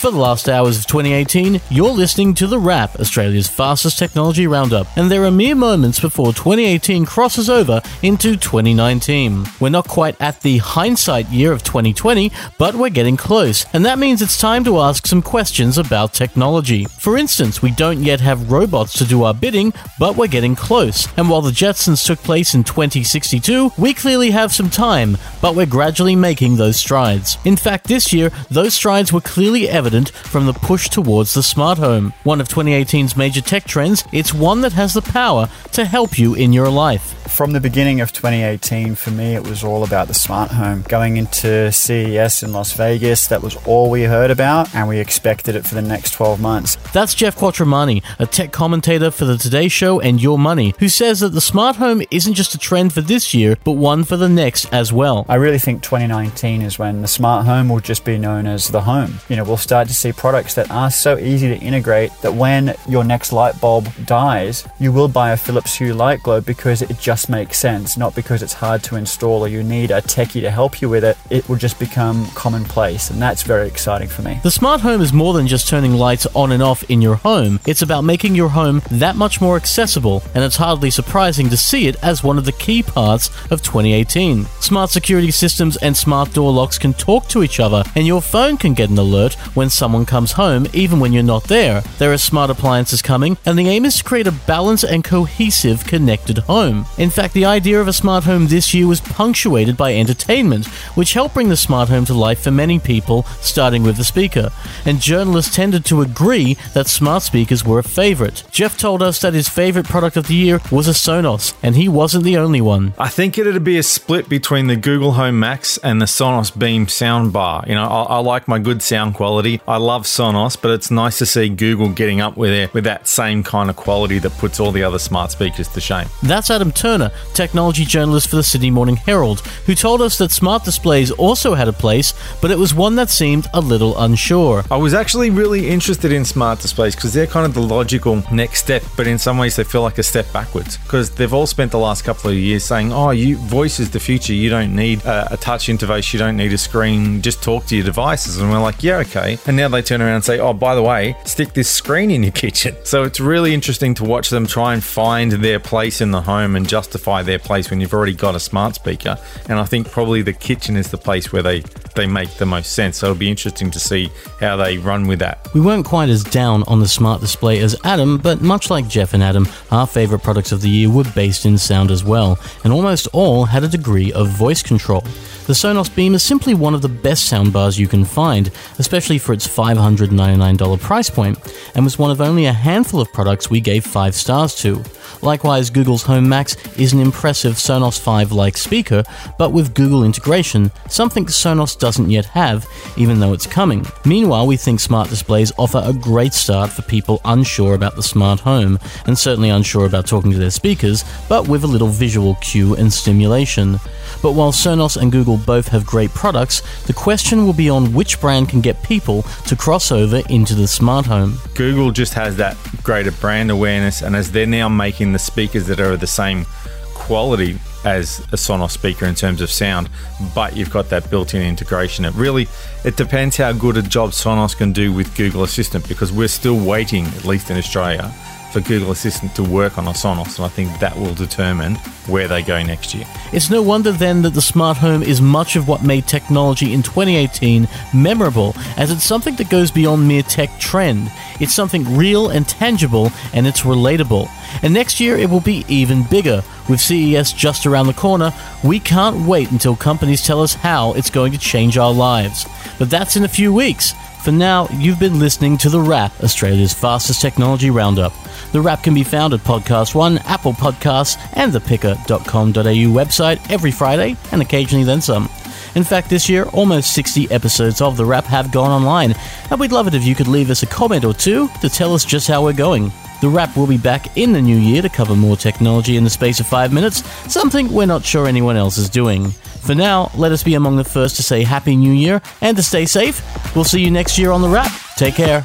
For the last hours of 2018, you're listening to The Wrap, Australia's fastest technology roundup, and there are mere moments before 2018 crosses over into 2019. We're not quite at the hindsight year of 2020, but we're getting close, and that means it's time to ask some questions about technology. For instance, we don't yet have robots to do our bidding, but we're getting close, and while the Jetsons took place in 2062, we clearly have some time, but we're gradually making those strides. In fact, this year, those strides were clearly evident from the push towards the smart home. One of 2018's major tech trends, it's one that has the power to help you in your life. From the beginning of 2018, for me, it was all about the smart home. Going into CES in Las Vegas, that was all we heard about, and we expected it for the next 12 months. That's Geoff Quattromani, a tech commentator for the Today Show and Your Money, who says that the smart home isn't just a trend for this year, but one for the next as well. I really think 2019 is when the smart home will just be known as the home. You know, we'll start to see products that are so easy to integrate that when your next light bulb dies, you will buy a Philips Hue light globe because it just makes sense, not because it's hard to install or you need a techie to help you with it. It will just become commonplace, and that's very exciting for me. The smart home is more than just turning lights on and off in your home, it's about making your home that much more accessible, and it's hardly surprising to see it as one of the key parts of 2018. Smart security systems and smart door locks can talk to each other, and your phone can get an alert when someone comes home, even when you're not there. There are smart appliances coming, and the aim is to create a balanced and cohesive connected home. In fact, the idea of a smart home this year was punctuated by entertainment, which helped bring the smart home to life for many people, starting with the speaker. And journalists tended to agree that smart speakers were a favorite. Geoff told us that his favorite product of the year was a Sonos, and he wasn't the only one. I think it'd be a split between the Google Home Max and the Sonos Beam soundbar. You know, I, I like my good sound quality. I love Sonos, but it's nice to see Google getting up with it with that same kind of quality that puts all the other smart speakers to shame. That's Adam Turner, technology journalist for the Sydney Morning Herald, who told us that smart displays also had a place, but it was one that seemed a little unsure. I was actually really interested in smart displays because they're kind of the logical next step, but in some ways they feel like a step backwards because they've all spent the last couple of years saying, "Oh, you voice is the future. You don't need a, a touch interface. You don't need a screen. Just talk to your devices." And we're like, "Yeah, okay." And now they turn around and say, "Oh, by the way, stick this screen in your kitchen." So it's really interesting to watch them try and find their place in the home and justify their place when you've already got a smart speaker. And I think probably the kitchen is the place where they they make the most sense. So it'll be interesting to see how they run with that. We weren't quite as down on the smart display as Adam, but much like Geoff and Adam, our favourite products of the year were based in sound as well, and almost all had a degree of voice control. The Sonos Beam is simply one of the best soundbars you can find, especially for its $599 price point, and was one of only a handful of products we gave 5 stars to. Likewise, Google's Home Max is an impressive Sonos 5 like speaker, but with Google integration, something Sonos doesn't yet have, even though it's coming. Meanwhile, we think smart displays offer a great start for people unsure about the smart home, and certainly unsure about talking to their speakers, but with a little visual cue and stimulation. But while Sonos and Google both have great products, the question will be on which brand can get people to cross over into the smart home. Google just has that greater brand awareness, and as they're now making the speakers that are the same quality as a Sonos speaker in terms of sound, but you've got that built-in integration. It really it depends how good a job Sonos can do with Google Assistant because we're still waiting, at least in Australia, for Google Assistant to work on Sonos, and I think that will determine where they go next year. It's no wonder then that the smart home is much of what made technology in 2018 memorable, as it's something that goes beyond mere tech trend. It's something real and tangible, and it's relatable. And next year it will be even bigger. With CES just around the corner, we can't wait until companies tell us how it's going to change our lives. But that's in a few weeks. For now, you've been listening to The Wrap, Australia's fastest technology roundup. The Wrap can be found at Podcast One, Apple Podcasts, and the pickr.com.au website every Friday, and occasionally then some. In fact, this year, almost 60 episodes of The Wrap have gone online, and we'd love it if you could leave us a comment or two to tell us just how we're going. The Wrap will be back in the new year to cover more technology in the space of five minutes, something we're not sure anyone else is doing. For now, let us be among the first to say Happy New Year and to stay safe. We'll see you next year on The Wrap. Take care.